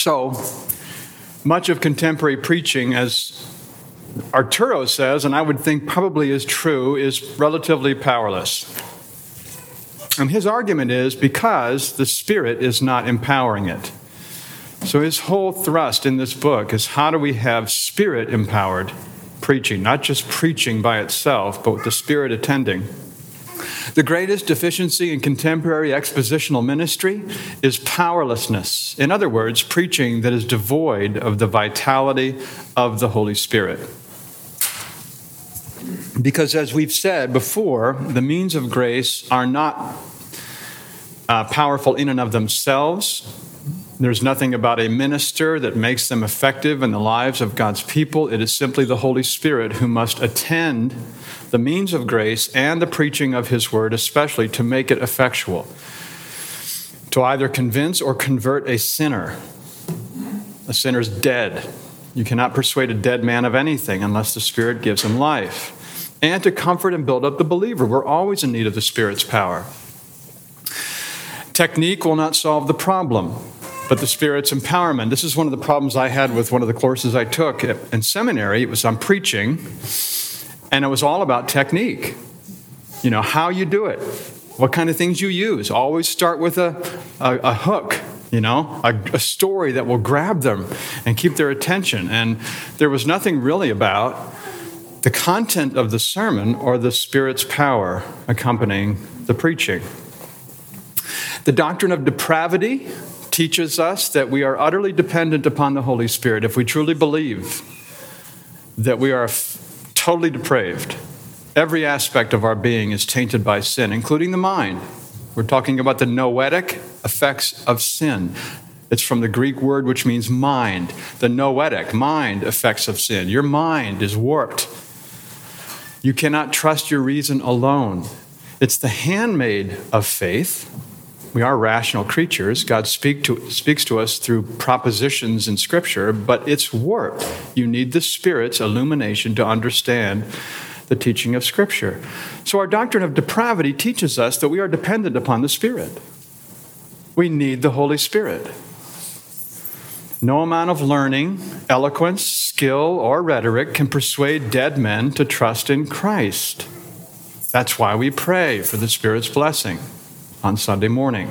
So, much of contemporary preaching, as Arturo says, and I would think probably is true, is relatively powerless. And his argument is because the Spirit is not empowering it. So, his whole thrust in this book is how do we have Spirit empowered preaching, not just preaching by itself, but with the Spirit attending. The greatest deficiency in contemporary expositional ministry is powerlessness. In other words, preaching that is devoid of the vitality of the Holy Spirit. Because, as we've said before, the means of grace are not uh, powerful in and of themselves, there's nothing about a minister that makes them effective in the lives of God's people. It is simply the Holy Spirit who must attend the means of grace and the preaching of His word, especially to make it effectual, to either convince or convert a sinner. A sinner's dead. You cannot persuade a dead man of anything unless the Spirit gives him life. And to comfort and build up the believer. We're always in need of the Spirit's power. Technique will not solve the problem but the Spirit's empowerment. This is one of the problems I had with one of the courses I took in seminary. It was on preaching, and it was all about technique. You know, how you do it, what kind of things you use. Always start with a, a, a hook, you know, a, a story that will grab them and keep their attention. And there was nothing really about the content of the sermon or the Spirit's power accompanying the preaching. The doctrine of depravity teaches us that we are utterly dependent upon the Holy Spirit if we truly believe that we are totally depraved. Every aspect of our being is tainted by sin, including the mind. We're talking about the noetic effects of sin. It's from the Greek word which means mind. The noetic, mind effects of sin. Your mind is warped. You cannot trust your reason alone. It's the handmaid of faith we are rational creatures. God speak to, speaks to us through propositions in Scripture, but it's warped. You need the Spirit's illumination to understand the teaching of Scripture. So, our doctrine of depravity teaches us that we are dependent upon the Spirit. We need the Holy Spirit. No amount of learning, eloquence, skill, or rhetoric can persuade dead men to trust in Christ. That's why we pray for the Spirit's blessing on Sunday morning.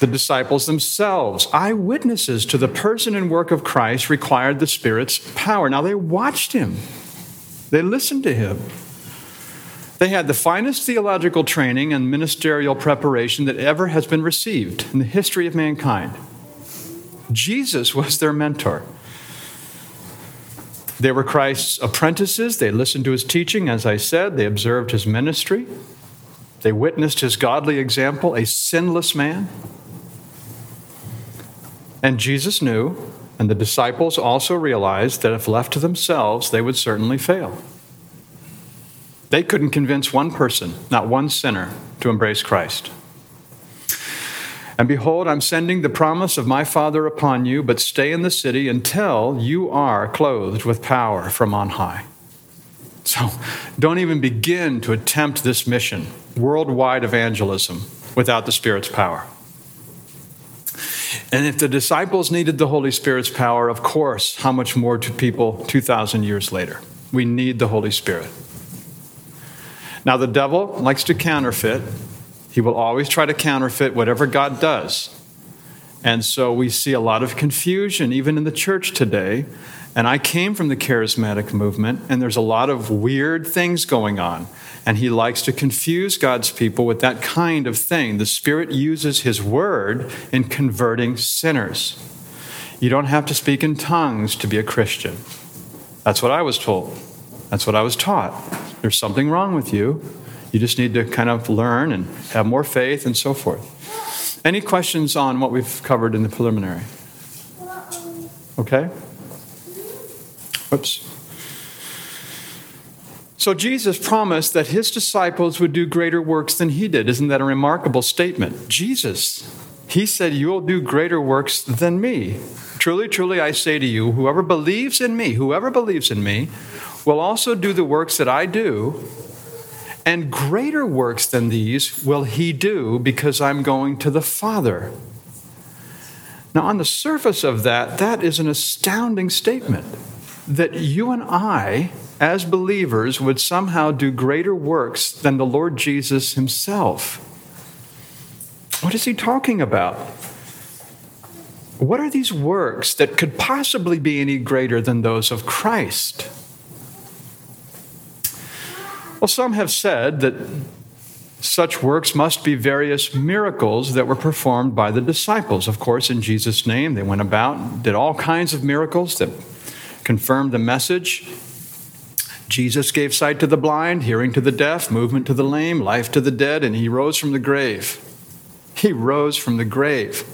The disciples themselves, eyewitnesses to the person and work of Christ, required the Spirit's power. Now they watched him, they listened to him. They had the finest theological training and ministerial preparation that ever has been received in the history of mankind. Jesus was their mentor. They were Christ's apprentices. They listened to his teaching, as I said. They observed his ministry. They witnessed his godly example, a sinless man. And Jesus knew, and the disciples also realized, that if left to themselves, they would certainly fail. They couldn't convince one person, not one sinner, to embrace Christ. And behold, I'm sending the promise of my Father upon you, but stay in the city until you are clothed with power from on high. So don't even begin to attempt this mission, worldwide evangelism, without the Spirit's power. And if the disciples needed the Holy Spirit's power, of course, how much more to people 2,000 years later? We need the Holy Spirit. Now, the devil likes to counterfeit. He will always try to counterfeit whatever God does. And so we see a lot of confusion, even in the church today, and I came from the charismatic movement, and there's a lot of weird things going on. And he likes to confuse God's people with that kind of thing. The Spirit uses his word in converting sinners. You don't have to speak in tongues to be a Christian. That's what I was told. That's what I was taught. There's something wrong with you. You just need to kind of learn and have more faith and so forth. Any questions on what we've covered in the preliminary? Okay? Oops. So Jesus promised that his disciples would do greater works than he did. Isn't that a remarkable statement? Jesus, he said, You will do greater works than me. Truly, truly, I say to you, whoever believes in me, whoever believes in me, will also do the works that I do, and greater works than these will he do because I'm going to the Father. Now, on the surface of that, that is an astounding statement that you and I, as believers, would somehow do greater works than the Lord Jesus himself. What is he talking about? What are these works that could possibly be any greater than those of Christ? Well, some have said that such works must be various miracles that were performed by the disciples. Of course, in Jesus' name, they went about, did all kinds of miracles that confirmed the message. Jesus gave sight to the blind, hearing to the deaf, movement to the lame, life to the dead, and he rose from the grave. He rose from the grave.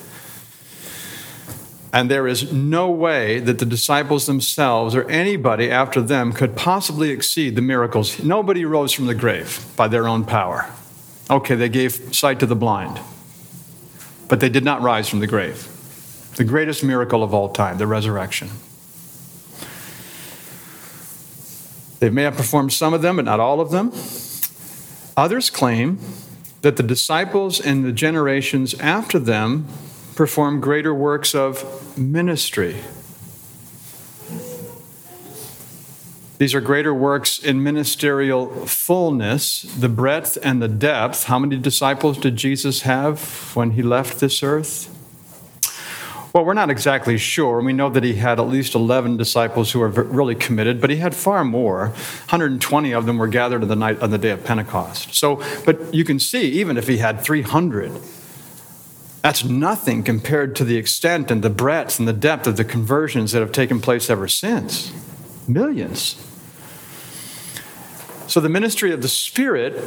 And there is no way that the disciples themselves or anybody after them could possibly exceed the miracles. Nobody rose from the grave by their own power. Okay, they gave sight to the blind, but they did not rise from the grave. The greatest miracle of all time, the resurrection. They may have performed some of them, but not all of them. Others claim that the disciples and the generations after them performed greater works of ministry. These are greater works in ministerial fullness, the breadth and the depth. How many disciples did Jesus have when he left this earth? Well, we're not exactly sure. We know that he had at least 11 disciples who were really committed, but he had far more. 120 of them were gathered on the night on the day of Pentecost. So, but you can see, even if he had 300, that's nothing compared to the extent and the breadth and the depth of the conversions that have taken place ever since. Millions. So, the ministry of the Spirit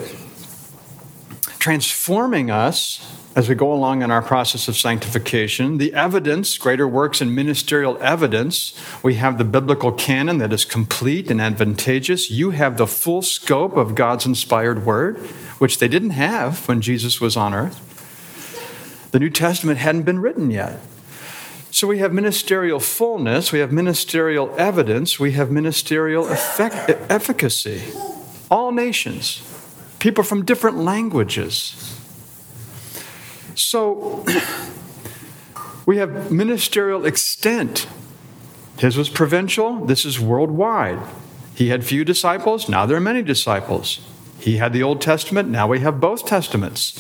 transforming us as we go along in our process of sanctification. The evidence, greater works and ministerial evidence, we have the biblical canon that is complete and advantageous. You have the full scope of God's inspired word, which they didn't have when Jesus was on earth. The New Testament hadn't been written yet. So we have ministerial fullness, we have ministerial evidence, we have ministerial effect- efficacy. All nations, people from different languages, so we have ministerial extent. His was provincial, this is worldwide. He had few disciples, now there are many disciples. He had the Old Testament, now we have both Testaments.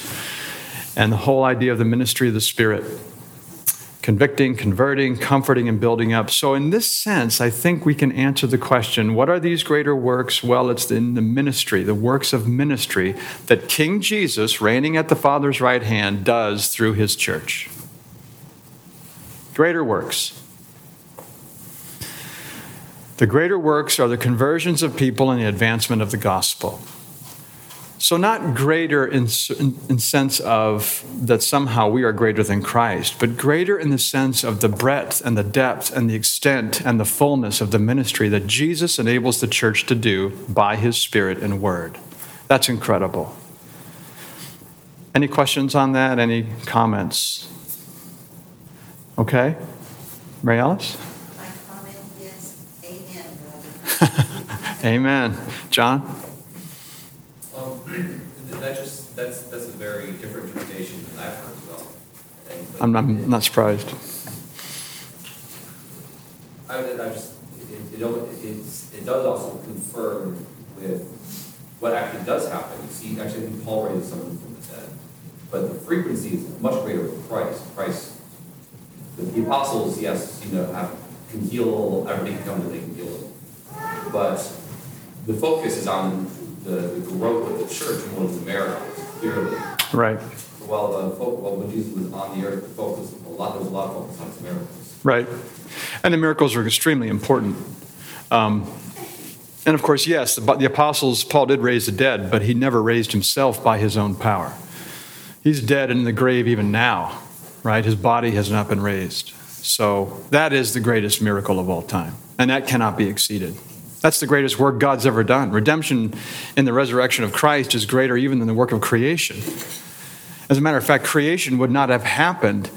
And the whole idea of the ministry of the Spirit convicting, converting, comforting, and building up. So, in this sense, I think we can answer the question what are these greater works? Well, it's in the ministry, the works of ministry that King Jesus, reigning at the Father's right hand, does through his church. Greater works. The greater works are the conversions of people and the advancement of the gospel. So, not greater in, in, in, sense of that somehow we are greater than Christ, but greater in the sense of the breadth and the depth and the extent and the fullness of the ministry that Jesus enables the church to do by his Spirit and Word. That's incredible. Any questions on that? Any comments? Okay? Mary Alice? My comment is amen. amen. John? That just that's that's a very different interpretation than I've heard as well. I'm, I'm not surprised. I, I just it, it, it, it does also confirm with what actually does happen. You see, actually, I think Paul raises someone from the dead, but the frequency is much greater with Christ. Christ, the, the apostles, yes, you know, have can heal everybody can come to they can heal it, but the focus is on the, the growth of the church more than the miracles, clearly. Right. While the well, when Jesus was on the earth, the focus a lot there was a lot of focus on his miracles. Right, and the miracles are extremely important. Um, and of course, yes, the, the apostles, Paul did raise the dead, but he never raised himself by his own power. He's dead in the grave even now, right? His body has not been raised. So that is the greatest miracle of all time, and that cannot be exceeded. That's the greatest work God's ever done. Redemption in the resurrection of Christ is greater even than the work of creation. As a matter of fact, creation would not have happened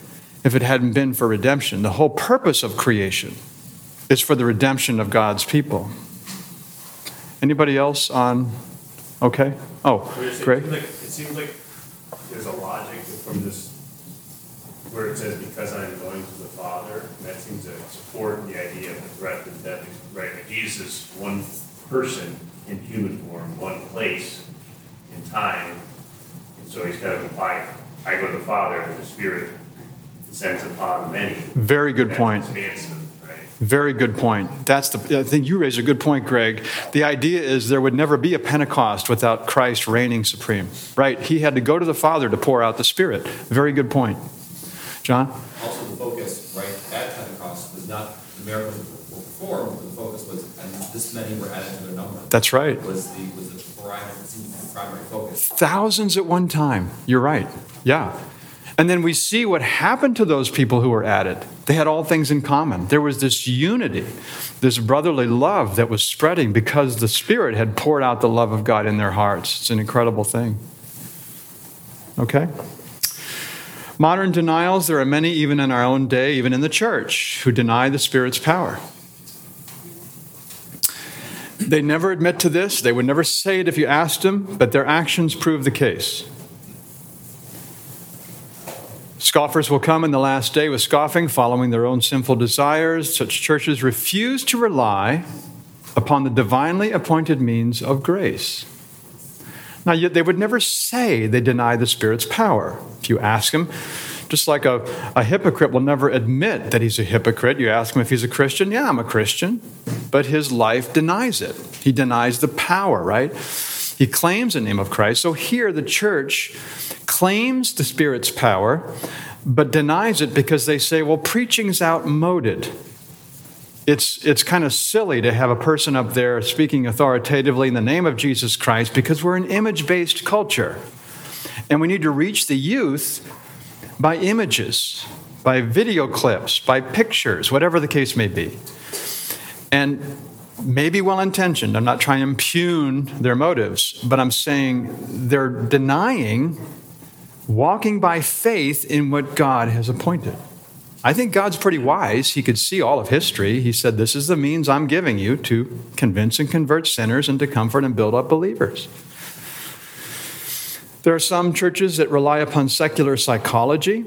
if it hadn't been for redemption. The whole purpose of creation is for the redemption of God's people. Anybody else on? Okay. Oh, It great. seems like- It seems like there's a logic from this, where it says, because I am going to the Father, and that seems to support the idea of the threat and death, right? Jesus one person in human form, one place in time, and so he's kind of implied, I go to the Father, and the Spirit descends upon many. Very good That point. right? Very good point. That's the. I think you raise a good point, Greg. The idea is there would never be a Pentecost without Christ reigning supreme. Right? He had to go to the Father to pour out the Spirit. Very good point. John. Also, the focus, right, at Pentecost was not the miracles that were performed, but the focus was, and this many were added to their number. That's right. Was the, was the primary, seemed to be the primary focus. Thousands at one time. You're right. Yeah. And then we see what happened to those people who were added. They had all things in common. There was this unity, this brotherly love that was spreading because the Spirit had poured out the love of God in their hearts. It's an incredible thing. Okay? Modern denials, there are many, even in our own day, even in the church, who deny the Spirit's power. They never admit to this. They would never say it if you asked them, but their actions prove the case. Scoffers will come in the last day with scoffing, following their own sinful desires. Such churches refuse to rely upon the divinely appointed means of grace. Now, yet they would never say they deny the Spirit's power. If you ask them, just like a, a hypocrite will never admit that he's a hypocrite, you ask him if he's a Christian, yeah, I'm a Christian, but his life denies it. He denies the power, right? He claims the name of Christ. So here, the church claims the Spirit's power, but denies it because they say, well, preaching's outmoded it's, it's kind of silly to have a person up there speaking authoritatively in the name of Jesus Christ because we're an image based culture. And we need to reach the youth by images, by video clips, by pictures, whatever the case may be. And maybe well intentioned. I'm not trying to impugn their motives, but I'm saying they're denying walking by faith in what God has appointed. I think God's pretty wise. He could see all of history. He said, This is the means I'm giving you to convince and convert sinners and to comfort and build up believers. There are some churches that rely upon secular psychology.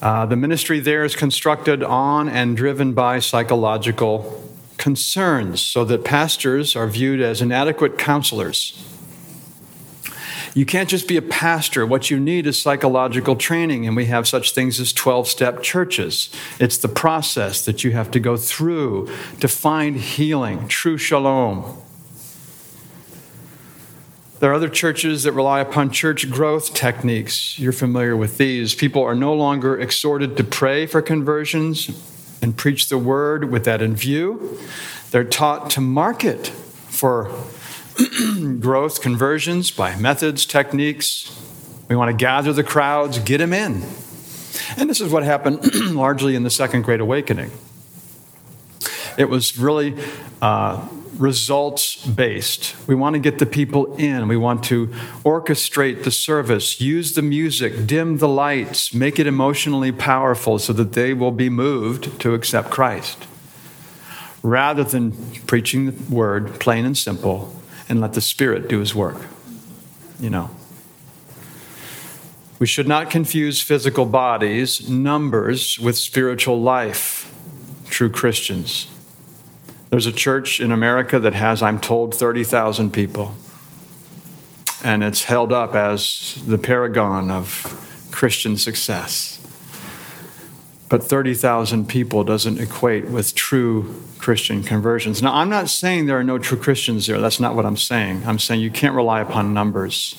Uh, the ministry there is constructed on and driven by psychological concerns, so that pastors are viewed as inadequate counselors. You can't just be a pastor. What you need is psychological training, and we have such things as 12 step churches. It's the process that you have to go through to find healing, true shalom. There are other churches that rely upon church growth techniques. You're familiar with these. People are no longer exhorted to pray for conversions and preach the word with that in view. They're taught to market for growth, conversions by methods, techniques. We want to gather the crowds, get them in. And this is what happened largely in the Second Great Awakening. It was really uh, results based. We want to get the people in. We want to orchestrate the service, use the music, dim the lights, make it emotionally powerful so that they will be moved to accept Christ. Rather than preaching the word plain and simple and let the Spirit do his work. You know. We should not confuse physical bodies, numbers, with spiritual life. True Christians. There's a church in America that has, I'm told, 30,000 people. And it's held up as the paragon of Christian success. But 30,000 people doesn't equate with true Christian conversions. Now, I'm not saying there are no true Christians there. That's not what I'm saying. I'm saying you can't rely upon numbers.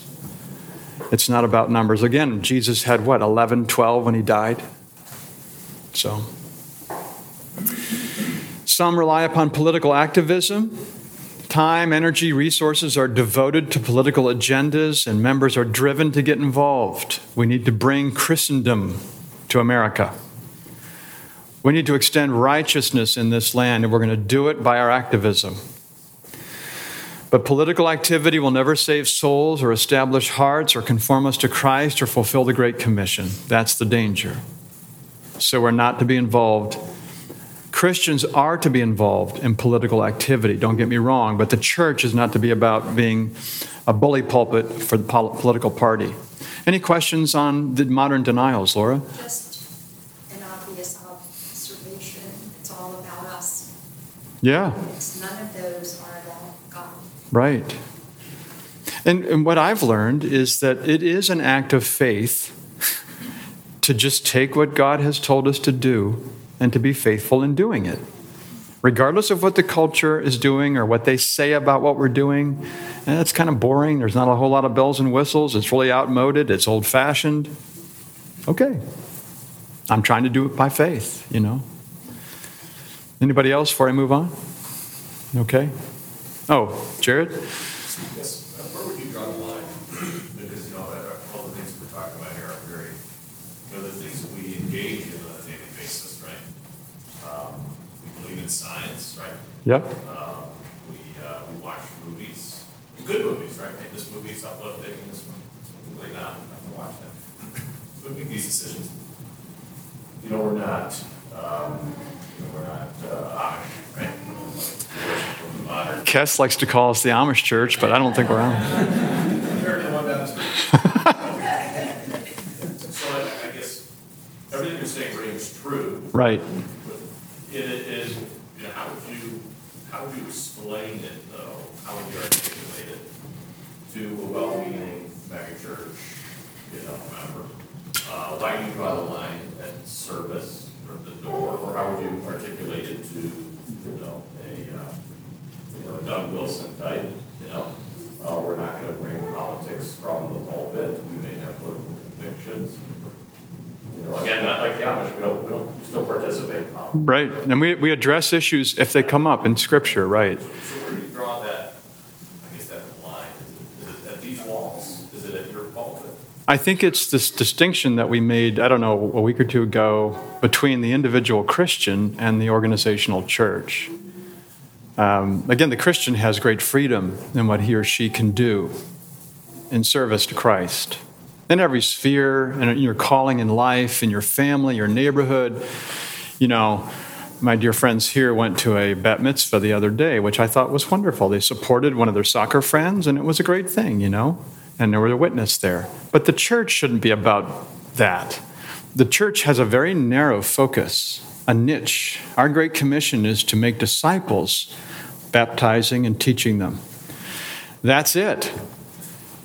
It's not about numbers. Again, Jesus had what, 11, 12 when he died? So. Some rely upon political activism. Time, energy, resources are devoted to political agendas, and members are driven to get involved. We need to bring Christendom to America. We need to extend righteousness in this land, and we're going to do it by our activism. But political activity will never save souls or establish hearts or conform us to Christ or fulfill the Great Commission. That's the danger. So we're not to be involved. Christians are to be involved in political activity, don't get me wrong, but the church is not to be about being a bully pulpit for the political party. Any questions on the modern denials, Laura? Just an obvious observation, it's all about us. Yeah. It's, none of those are about God. Right. And, and what I've learned is that it is an act of faith to just take what God has told us to do and to be faithful in doing it. Regardless of what the culture is doing or what they say about what we're doing, and it's kind of boring. There's not a whole lot of bells and whistles. It's really outmoded. It's old fashioned. Okay. I'm trying to do it by faith, you know. Anybody else before I move on? Okay. Oh, Jared? Yes, uh, where would you draw the line? Because, you know, uh, all the things we're talking about here are very, you know, the things that we engage in on a daily basis, right? Um, We believe in right? Yep. Um, We, uh, we watch movies, good movies, right? Hey, This movie's uplifting, this one, completely not, I'm gonna watch that. We make these decisions. You know, we're not, um, you know, we're not uh, Amish, right? We're modern. Kess likes to call us the Amish church, but I don't think we're Amish. Apparently one down the street. So I, I guess, everything you're saying rings true. Right. But It is, you know, how would you, how would you explain it, though? How would you articulate it to a well-meaning megachurch, you know, member? Uh, why do you draw the line at service or the door? Or how would you articulate it to, you know, a, uh, you know, Doug Wilson type, you know? Uh, we're not gonna bring politics from the pulpit, we may have political convictions. You know, again, not like the Amish, we don't, we don't, still participate in politics. Right. And we, we address issues if they come up in Scripture, right. So where do you draw that, I guess that line? Is it- Is it at these walls? Is it at your pulpit? I think it's this distinction that we made, I don't know, a week or two ago between the individual Christian and the organizational church. Um, again, the Christian has great freedom in what he or she can do in service to Christ. In every sphere, in your calling in life, in your family, your neighborhood. You know, my dear friends here went to a bat mitzvah the other day, which I thought was wonderful. They supported one of their soccer friends, and it was a great thing, you know, and there was a witness there. But the church shouldn't be about that. The church has a very narrow focus, a niche. Our Great Commission is to make disciples, baptizing and teaching them. That's it.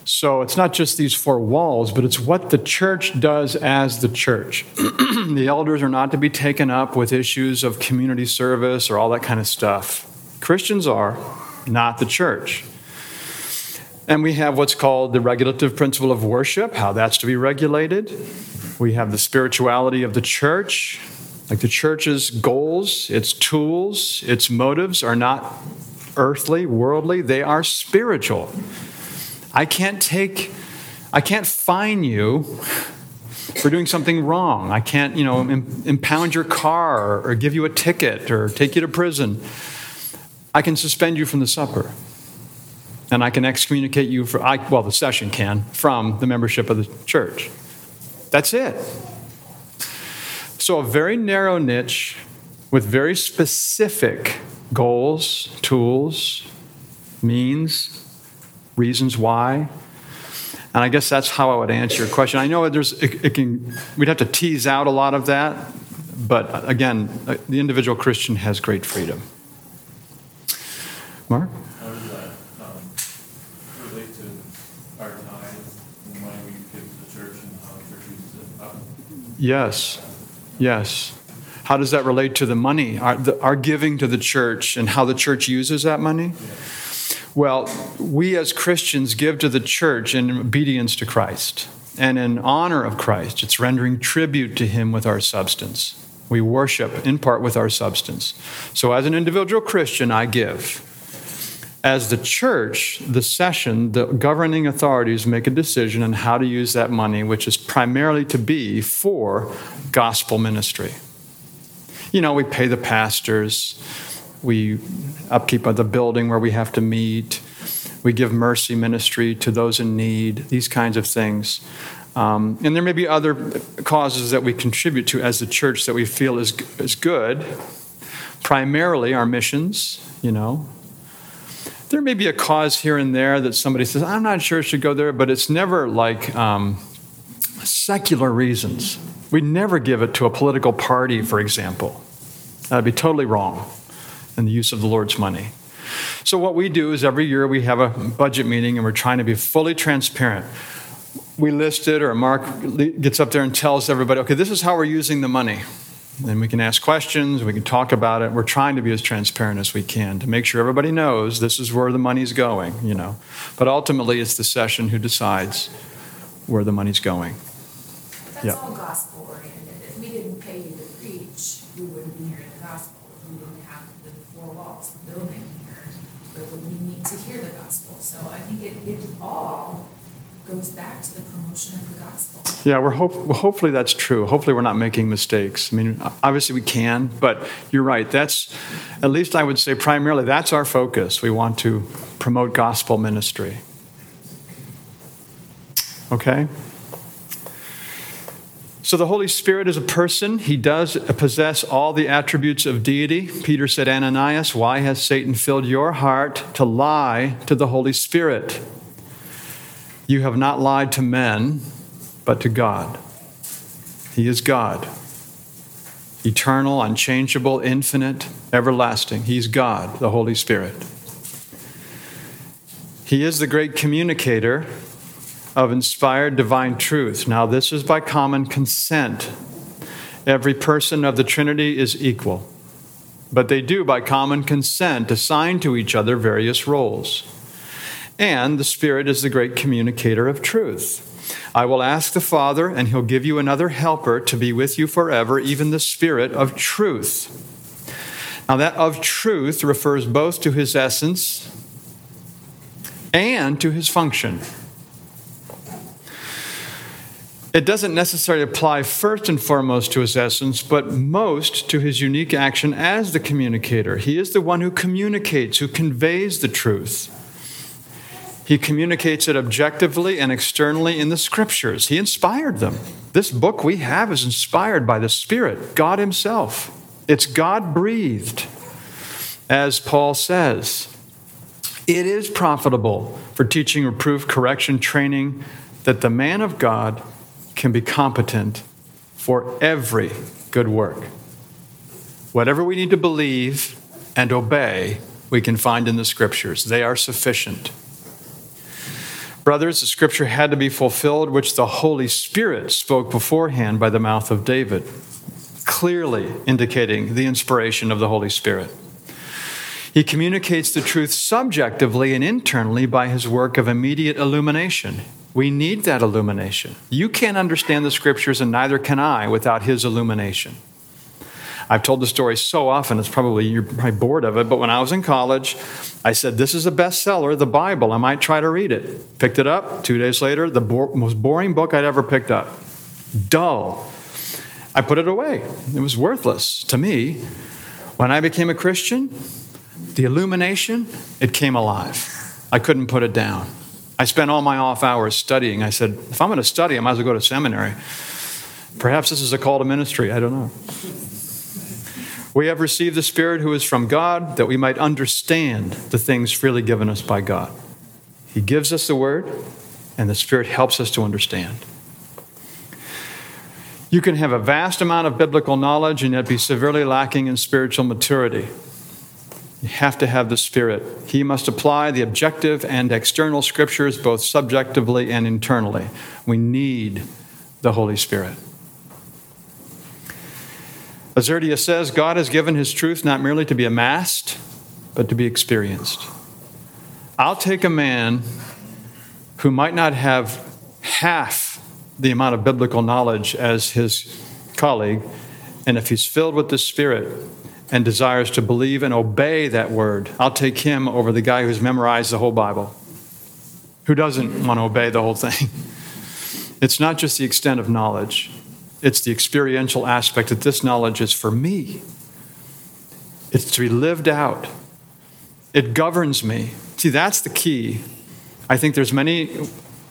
So it's not just these four walls, but it's what the church does as the church. the elders are not to be taken up with issues of community service or all that kind of stuff. Christians are, not the church. And we have what's called the regulative principle of worship, how that's to be regulated. We have the spirituality of the church, like the church's goals, its tools, its motives are not earthly, worldly, they are spiritual. I can't take, I can't fine you for doing something wrong. I can't, you know, impound your car or give you a ticket or take you to prison. I can suspend you from the supper. And I can excommunicate you for, I, well, the session can, from the membership of the church. That's it. So, a very narrow niche with very specific goals, tools, means, reasons why. And I guess that's how I would answer your question. I know there's, it, it can, we'd have to tease out a lot of that, but again, the individual Christian has great freedom. Mark? How does that um, relate to our tithe and the money we give to the church and how the church uses it? Uh, Yes, yes. How does that relate to the money, our, the, our giving to the church, and how the church uses that money? Well, we as Christians give to the church in obedience to Christ and in honor of Christ. It's rendering tribute to Him with our substance. We worship in part with our substance. So, as an individual Christian, I give. As the church, the session, the governing authorities make a decision on how to use that money, which is primarily to be for gospel ministry. You know, we pay the pastors, we upkeep of the building where we have to meet, we give mercy ministry to those in need, these kinds of things. Um, and there may be other causes that we contribute to as the church that we feel is, is good. Primarily our missions, you know. There may be a cause here and there that somebody says, I'm not sure it should go there, but it's never like um, secular reasons. We never give it to a political party, for example. That'd be totally wrong in the use of the Lord's money. So, what we do is every year we have a budget meeting and we're trying to be fully transparent. We list it, or Mark gets up there and tells everybody, okay, this is how we're using the money. Then we can ask questions, we can talk about it. We're trying to be as transparent as we can to make sure everybody knows this is where the money's going, you know. But ultimately, it's the session who decides where the money's going. That's Yeah. all gospel oriented. If we didn't pay you to preach, we wouldn't be hearing the gospel. If we didn't have the four walls, the building here, but we need to hear the gospel. So I think it, it all goes back to the promotion of the gospel. Yeah, we're hope, well, hopefully that's true. Hopefully we're not making mistakes. I mean, obviously we can, but you're right. That's, at least I would say primarily, that's our focus. We want to promote gospel ministry. Okay? So the Holy Spirit is a person. He does possess all the attributes of deity. Peter said, Ananias, why has Satan filled your heart to lie to the Holy Spirit? You have not lied to men, but to God. He is God, eternal, unchangeable, infinite, everlasting. He's God, the Holy Spirit. He is the great communicator of inspired divine truth. Now, this is by common consent. Every person of the Trinity is equal, but they do, by common consent, assign to each other various roles. And the Spirit is the great communicator of truth. I will ask the Father, and he'll give you another helper to be with you forever, even the Spirit of truth. Now, that of truth refers both to his essence and to his function. It doesn't necessarily apply first and foremost to his essence, but most to his unique action as the communicator. He is the one who communicates, who conveys the truth. He communicates it objectively and externally in the scriptures. He inspired them. This book we have is inspired by the Spirit, God Himself. It's God breathed. As Paul says, it is profitable for teaching, reproof, correction, training, that the man of God can be competent for every good work. Whatever we need to believe and obey, we can find in the scriptures. They are sufficient. Brothers, the scripture had to be fulfilled, which the Holy Spirit spoke beforehand by the mouth of David, clearly indicating the inspiration of the Holy Spirit. He communicates the truth subjectively and internally by his work of immediate illumination. We need that illumination. You can't understand the scriptures, and neither can I without his illumination. I've told the story so often, it's probably, you're probably bored of it, but when I was in college, I said, This is a bestseller, the Bible. I might try to read it. Picked it up. Two days later, the bo- most boring book I'd ever picked up. Dull. I put it away. It was worthless to me. When I became a Christian, the illumination, it came alive. I couldn't put it down. I spent all my off hours studying. I said, if I'm going to study, I might as well go to seminary. Perhaps this is a call to ministry. I don't know. We have received the Spirit who is from God that we might understand the things freely given us by God. He gives us the Word, and the Spirit helps us to understand. You can have a vast amount of biblical knowledge and yet be severely lacking in spiritual maturity. You have to have the Spirit. He must apply the objective and external scriptures both subjectively and internally. We need the Holy Spirit. Azurdia says God has given his truth not merely to be amassed, but to be experienced. I'll take a man who might not have half the amount of biblical knowledge as his colleague, and if he's filled with the Spirit and desires to believe and obey that word, I'll take him over the guy who's memorized the whole Bible, who doesn't want to obey the whole thing. It's not just the extent of knowledge, it's the experiential aspect that this knowledge is for me. it's to be lived out. It governs me. See, that's the key. I think there's many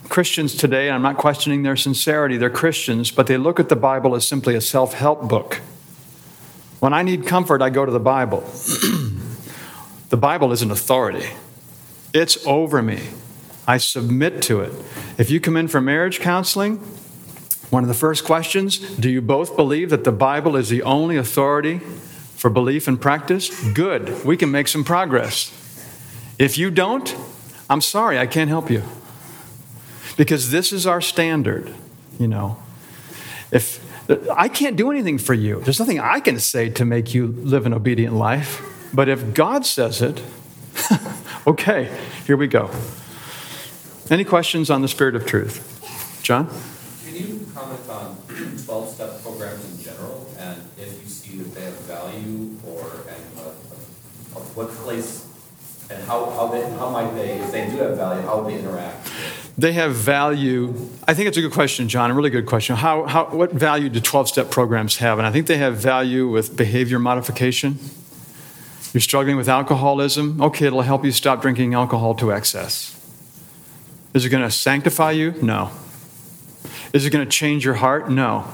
Christians today, and I'm not questioning their sincerity, they're Christians, but they look at the Bible as simply a self help book. When I need comfort, I go to the Bible. the Bible is an authority, it's over me. I submit to it. If you come in for marriage counseling, one of the first questions do you both believe that the Bible is the only authority for belief and practice? Good, we can make some progress. If you don't, I'm sorry, I can't help you. Because this is our standard, you know. If I can't do anything for you, there's nothing I can say to make you live an obedient life. But if God says it, okay, here we go. Any questions on the spirit of truth? John? Can you comment on 12 step programs in general and if you see that they have value or and uh, of what place and how, how, they, how might they, if they do have value, how would they interact? They have value. I think it's a good question, John, a really good question. How, how, what value do 12 step programs have? And I think they have value with behavior modification. You're struggling with alcoholism? Okay, it'll help you stop drinking alcohol to excess. Is it going to sanctify you? No. Is it going to change your heart? No.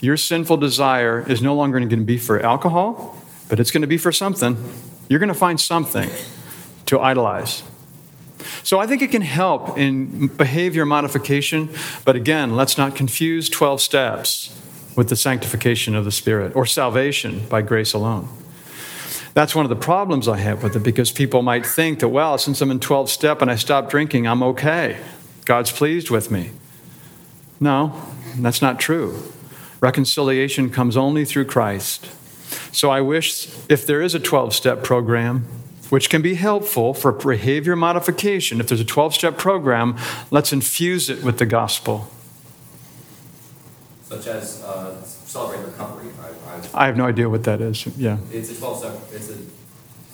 Your sinful desire is no longer going to be for alcohol, but it's going to be for something. You're going to find something to idolize. So I think it can help in behavior modification, but again, let's not confuse 12 steps with the sanctification of the Spirit or salvation by grace alone. That's one of the problems I have with it because people might think that, well, since I'm in 12 step and I stop drinking, I'm okay. God's pleased with me. No, that's not true. Reconciliation comes only through Christ. So I wish if there is a 12 step program, which can be helpful for behavior modification, if there's a 12 step program, let's infuse it with the gospel. Such as uh, Celebrate Recovery. I have no idea what that is. Yeah. It's a 12 step, it's a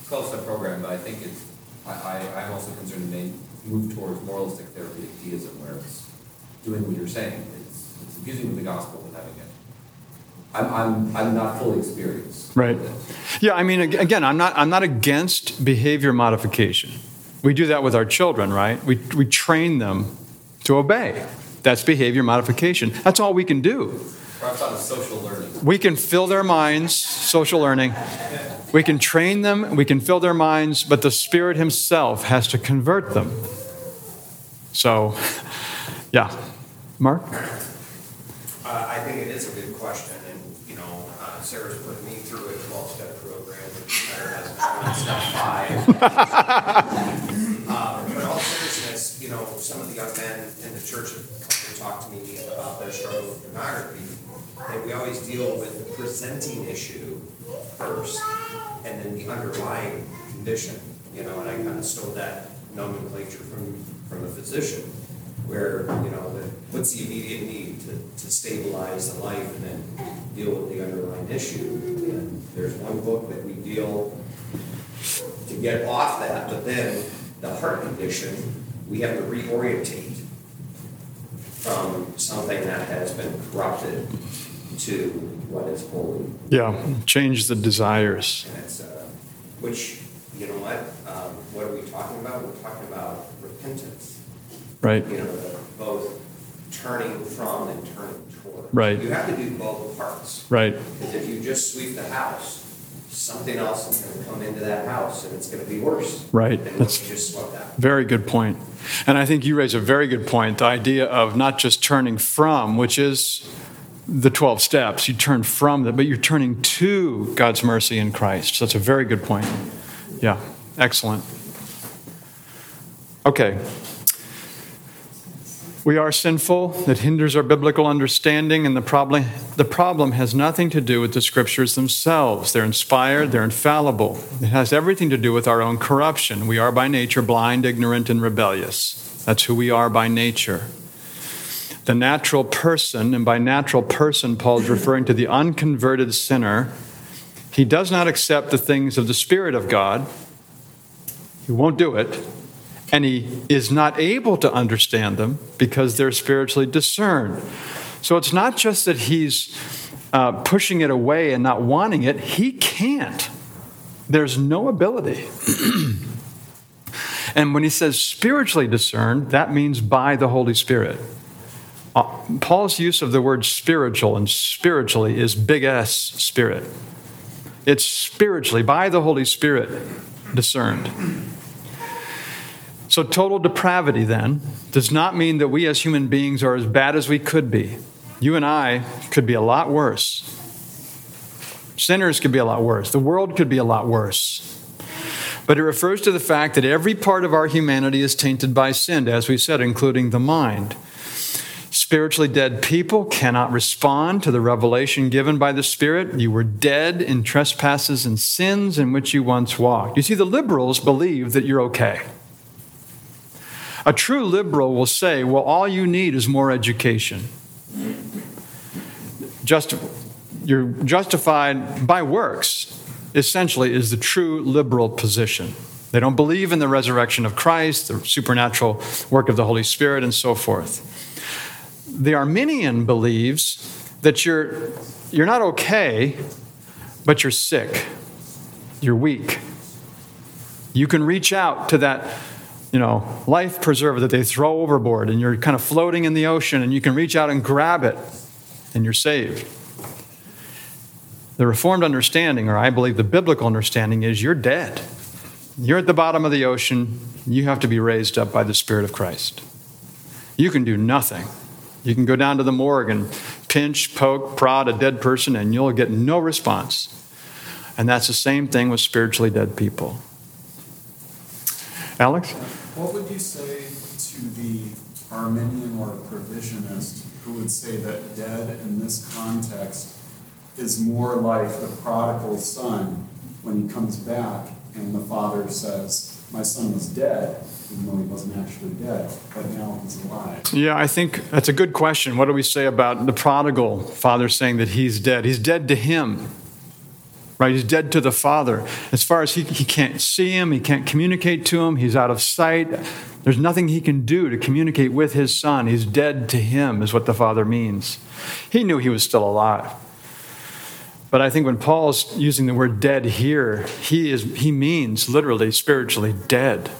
12 step program, but I think it's, I, I, I'm also concerned it may move towards moralistic therapeutic deism where it's doing what you're saying. It's, it's infusing with the gospel and having it. I'm, I'm, I'm not fully experienced. Right. Yeah, I mean, again, I'm not, I'm not against behavior modification. We do that with our children, right? We, we train them to obey. That's behavior modification. That's all we can do. Perhaps on social learning. We can fill their minds, social learning. We can train them, we can fill their minds, but the Spirit Himself has to convert them. So, yeah. Mark? Uh, I think it is a good question, and you know, uh, Sarah's put me through a 12-step program, which better step five. uh, but all seriousness, you know, some of the young men in the church have talked to me about their struggle with pornography that we always deal with the presenting issue first, and then the underlying condition, you know, and I kind of stole that nomenclature from, from a physician, where, you know, the, what's the immediate need to, to stabilize the life and then deal with the underlying issue. And there's one book that we deal to get off that, but then the heart condition, we have to reorientate from something that has been corrupted to what is holy. Yeah, change the desires. And it's, uh, which, you know what, um, what are we talking about? We're talking about repentance. Right. You know, the, both turning from and turning toward. Right. You have to do both parts. Right. Because if you just sweep the house, something else is going to come into that house and it's going to be worse. Right. That's just swept out. very good point. And I think you raise a very good point. The idea of not just turning from, which is the 12 steps, you turn from that, but you're turning to God's mercy in Christ. So that's a very good point. Yeah, excellent. Okay. We are sinful. That hinders our biblical understanding, and the problem, the problem has nothing to do with the scriptures themselves. They're inspired, they're infallible. It has everything to do with our own corruption. We are by nature blind, ignorant, and rebellious. That's who we are by nature. The natural person, and by natural person, Paul is referring to the unconverted sinner, he does not accept the things of the Spirit of God. He won't do it and he is not able to understand them because they're spiritually discerned. So it's not just that he's uh, pushing it away and not wanting it, he can't. There's no ability. and when he says spiritually discerned, that means by the Holy Spirit. Uh, Paul's use of the word spiritual and spiritually is big S spirit. It's spiritually, by the Holy Spirit, discerned. So, total depravity then does not mean that we as human beings are as bad as we could be. You and I could be a lot worse. Sinners could be a lot worse. The world could be a lot worse. But it refers to the fact that every part of our humanity is tainted by sin, as we said, including the mind. Spiritually dead people cannot respond to the revelation given by the Spirit. You were dead in trespasses and sins in which you once walked. You see, the liberals believe that you're okay. A true liberal will say, well, all you need is more education. Just, you're justified by works, essentially, is the true liberal position. They don't believe in the resurrection of Christ, the supernatural work of the Holy Spirit, and so forth. The Arminian believes that you're, you're not okay, but you're sick, you're weak. You can reach out to that you know, life preserver that they throw overboard, and you're kind of floating in the ocean, and you can reach out and grab it, and you're saved. The Reformed understanding, or I believe the biblical understanding, is you're dead. You're at the bottom of the ocean. You have to be raised up by the Spirit of Christ. You can do nothing. You can go down to the morgue and pinch, poke, prod a dead person, and you'll get no response. And that's the same thing with spiritually dead people. Alex? What would you say to the Arminian or provisionist who would say that dead in this context is more like the prodigal son when he comes back and the father says, My son was dead, even though he wasn't actually dead, but now he's alive? Yeah, I think that's a good question. What do we say about the prodigal father saying that he's dead? He's dead to him right? He's dead to the Father. As far as he, he can't see him, he can't communicate to him, he's out of sight. There's nothing he can do to communicate with his son. He's dead to him, is what the Father means. He knew he was still alive. But I think when Paul's using the word dead here, he, is, he means literally, spiritually dead.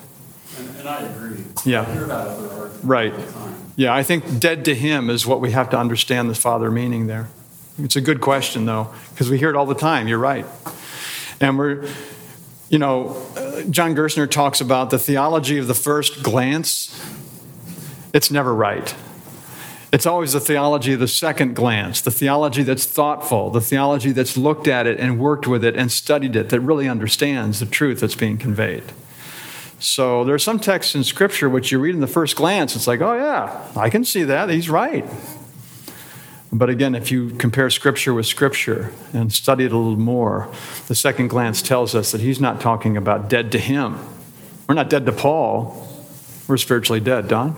And, and I agree. Yeah. I hear that other right. all the time. Yeah, I think dead to him is what we have to understand the Father meaning there. It's a good question, though, because we hear it all the time. You're right. And we're, you know, John Gerstner talks about the theology of the first glance. It's never right. It's always the theology of the second glance, the theology that's thoughtful, the theology that's looked at it and worked with it and studied it, that really understands the truth that's being conveyed. So there are some texts in Scripture which you read in the first glance, it's like, oh, yeah, I can see that. He's right. But again, if you compare Scripture with Scripture and study it a little more, the second glance tells us that he's not talking about dead to him. We're not dead to Paul, we're spiritually dead. Don?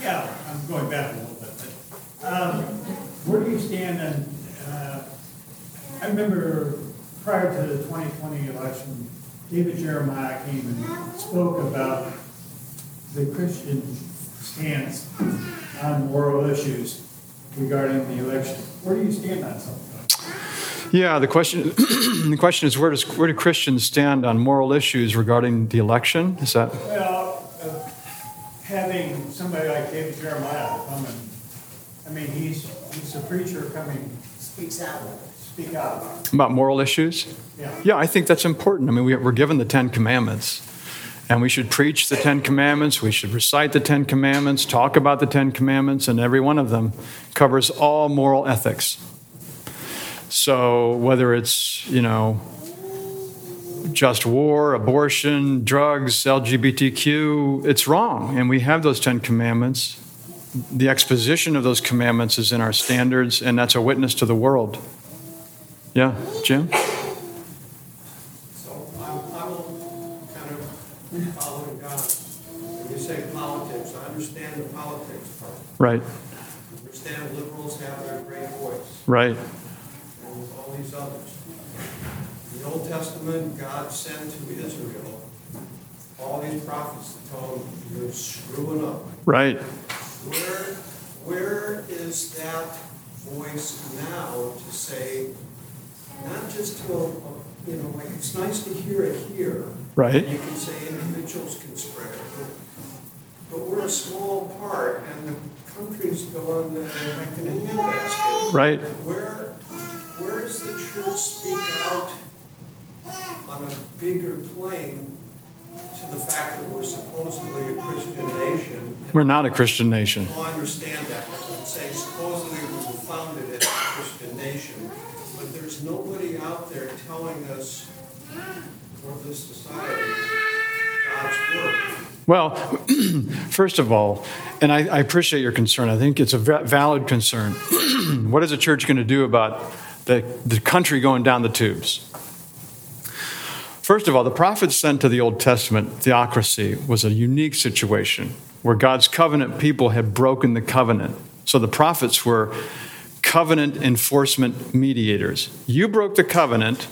Yeah, I'm going back a little bit, um, where do you stand on, uh, I remember prior to the 2020 election, David Jeremiah came and spoke about the Christian stance on moral issues regarding the election. Where do you stand on something? Yeah, the question, the question is where, does, where do Christians stand on moral issues regarding the election? Is that? Well, uh, having somebody like David Jeremiah come and, I mean, he's, he's a preacher coming, Speaks out. speak out. About moral issues? Yeah. Yeah, I think that's important. I mean, we, we're given the Ten Commandments, and we should preach the Ten Commandments. We should recite the Ten Commandments, talk about the Ten Commandments, and every one of them covers all moral ethics. So whether it's, you know, just war, abortion, drugs, LGBTQ, it's wrong. And we have those Ten Commandments. The exposition of those commandments is in our standards, and that's a witness to the world. Yeah, Jim? So I, I will kind of follow God. When you say politics, I understand the politics part. Right, understand liberals have their great voice right, and all these others. In the Old Testament, God sent to Israel all these prophets to tell them you're screwing up. right. Where, where is that voice now to say, not just to a, a you know, like, it's nice to hear it here. Right. You can say individuals can spread it, but, we're a small part, and the countries go on the, like an Indian basket. Right. Where, where does the church speak out on a bigger plane to the fact that we're supposedly a Christian nation? We're not a Christian nation. I understand that, say supposedly we were founded as a Christian nation, but there's nobody out there telling us, for this society, God's work. Well, first of all, and I, I appreciate your concern. I think it's a valid concern. what is a church going to do about the, the country going down the tubes? First of all, the prophets sent to the Old Testament theocracy was a unique situation where God's covenant people had broken the covenant. So the prophets were covenant enforcement mediators. You broke the covenant,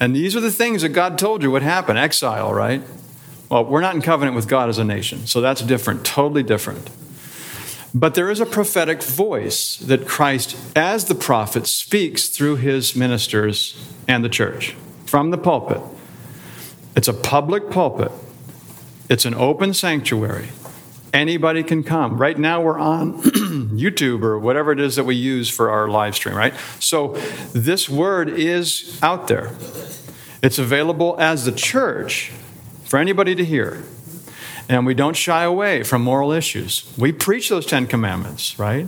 and these are the things that God told you would happen exile, right? Well, we're not in covenant with God as a nation, so that's different, totally different. But there is a prophetic voice that Christ, as the prophet, speaks through his ministers and the church from the pulpit. It's a public pulpit, it's an open sanctuary. Anybody can come. Right now, we're on YouTube or whatever it is that we use for our live stream, right? So, this word is out there. It's available as the church for anybody to hear. And we don't shy away from moral issues. We preach those Ten Commandments, right?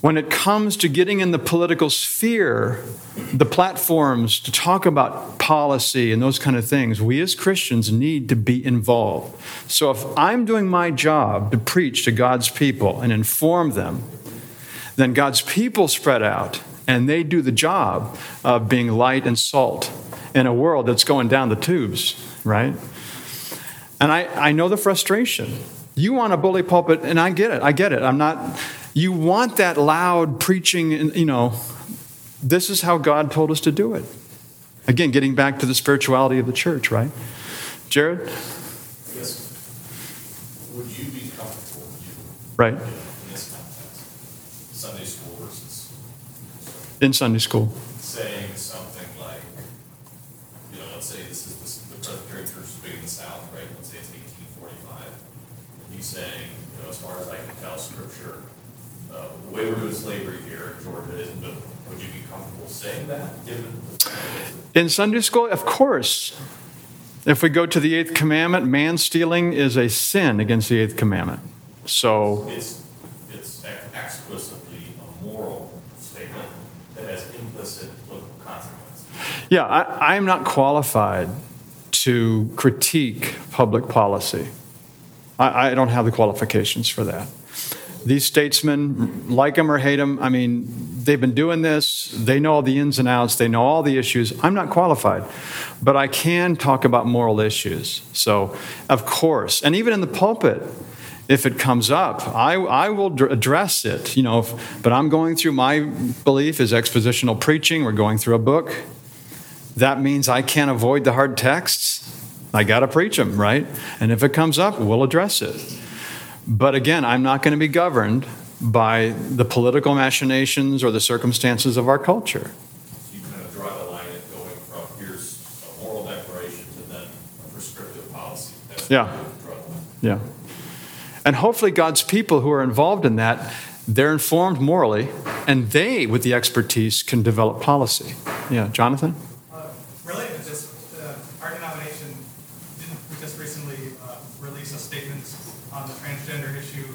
When it comes to getting in the political sphere, the platforms to talk about policy and those kind of things, we as Christians need to be involved. So if I'm doing my job to preach to God's people and inform them, then God's people spread out and they do the job of being light and salt in a world that's going down the tubes, right? And I, I know the frustration. You want a bully pulpit, and I get it. I get it. I'm not, you want that loud preaching, and you know, this is how God told us to do it. Again, getting back to the spirituality of the church, right? Jared? I guess, would you be comfortable, Right. in Sunday school versus In Sunday school. saying something like, you know, let's say this is the, the Presbyterian Church is big in the South, right? Let's say it's eighteen forty-five. And he's saying, you know, as far as I can tell, scripture, uh, the way we're doing slavery here in Georgia isn't biblical. Would you be comfortable saying that, given? In Sunday school, of course. If we go to the eighth commandment, man stealing is a sin against the eighth commandment. So, It's, it's explicitly a moral statement that has implicit political consequences. yeah, I, I'm not qualified to critique public policy. I, I don't have the qualifications for that. These statesmen, like them or hate them, I mean, they've been doing this, they know all the ins and outs, they know all the issues. I'm not qualified, but I can talk about moral issues. So, of course, and even in the pulpit, if it comes up, I, I will address it, you know, if, but I'm going through my belief is expositional preaching, we're going through a book. That means I can't avoid the hard texts. I got to preach them, right? And if it comes up, we'll address it. But again, I'm not going to be governed by the political machinations or the circumstances of our culture. You kind of draw the line at going from here's a moral declaration to then a prescriptive policy. That's Yeah. where you draw the line. Yeah. And hopefully, God's people who are involved in that, they're informed morally, and they, with the expertise, can develop policy. Yeah, Jonathan? Uh, Related to this, uh, our denomination didn't we just recently uh, release a statement on the transgender issue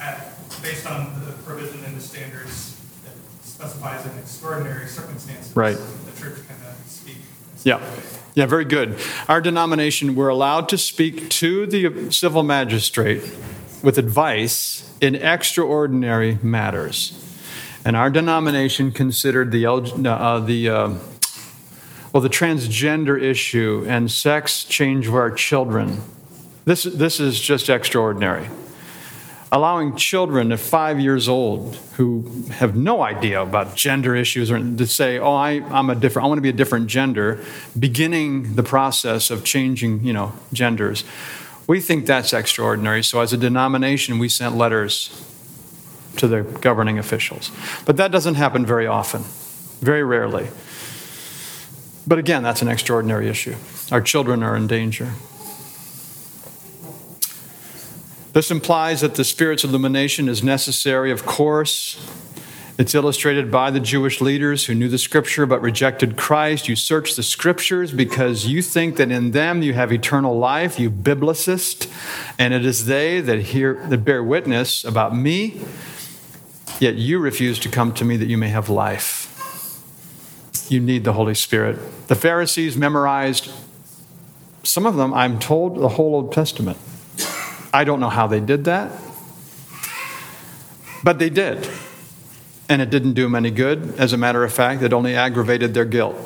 at, based on the provision in the standards that specifies in extraordinary circumstances. Right. The church can uh, speak. Yeah. Yeah, very good. Our denomination, we're allowed to speak to the civil magistrate with advice in extraordinary matters. And our denomination considered the, uh, the, uh, well, the transgender issue and sex change of our children. This, this is just extraordinary. Allowing children at five years old who have no idea about gender issues or to say, oh, I, I'm a different, I want to be a different gender, beginning the process of changing, you know, genders. We think that's extraordinary. So as a denomination, we sent letters to the governing officials. But that doesn't happen very often, very rarely. But again, that's an extraordinary issue. Our children are in danger. This implies that the Spirit's illumination is necessary, of course. It's illustrated by the Jewish leaders who knew the Scripture but rejected Christ. You search the Scriptures because you think that in them you have eternal life, you biblicist, and it is they that hear that bear witness about me. Yet you refuse to come to me that you may have life. You need the Holy Spirit. The Pharisees memorized some of them, I'm told, the whole Old Testament. I don't know how they did that, but they did. And it didn't do them any good. As a matter of fact, it only aggravated their guilt.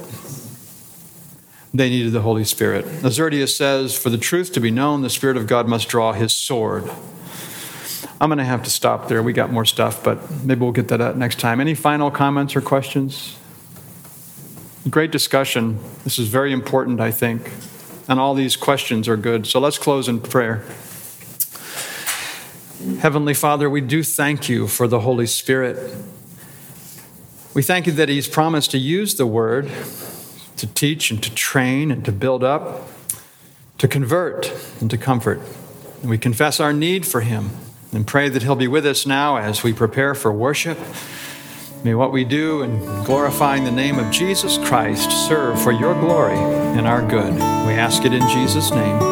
They needed the Holy Spirit. Azurdia says, For the truth to be known, the Spirit of God must draw his sword. I'm going to have to stop there. We got more stuff, but maybe we'll get that out next time. Any final comments or questions? Great discussion. This is very important, I think. And all these questions are good. So let's close in prayer. Heavenly Father, we do thank you for the Holy Spirit. We thank you that He's promised to use the Word to teach and to train and to build up, to convert and to comfort. And we confess our need for Him and pray that He'll be with us now as we prepare for worship. May what we do in glorifying the name of Jesus Christ serve for your glory and our good. We ask it in Jesus' name.